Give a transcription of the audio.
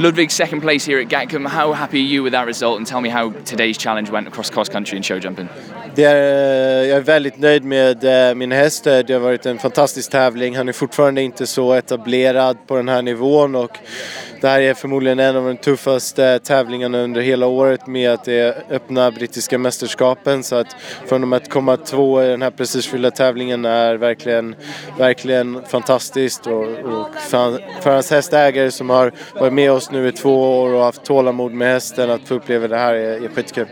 Ludwig, second place here at Gatcombe. How happy are you with that result? And tell me how today's challenge went across cross country and show jumping. Det är, eh, jag är väldigt nöjd med eh, min häst. Eh, det har varit en fantastisk tävling. Han är fortfarande inte så etablerad på den här nivån och det här är förmodligen en av de tuffaste tävlingarna under hela året med att det är öppna brittiska mästerskapen. Så att från att komma två i den här prestigefyllda tävlingen är verkligen, verkligen fantastiskt. Och, och för, hans hästägare som har varit med oss nu i två år och haft tålamod med hästen att få uppleva det här är, är skitkul.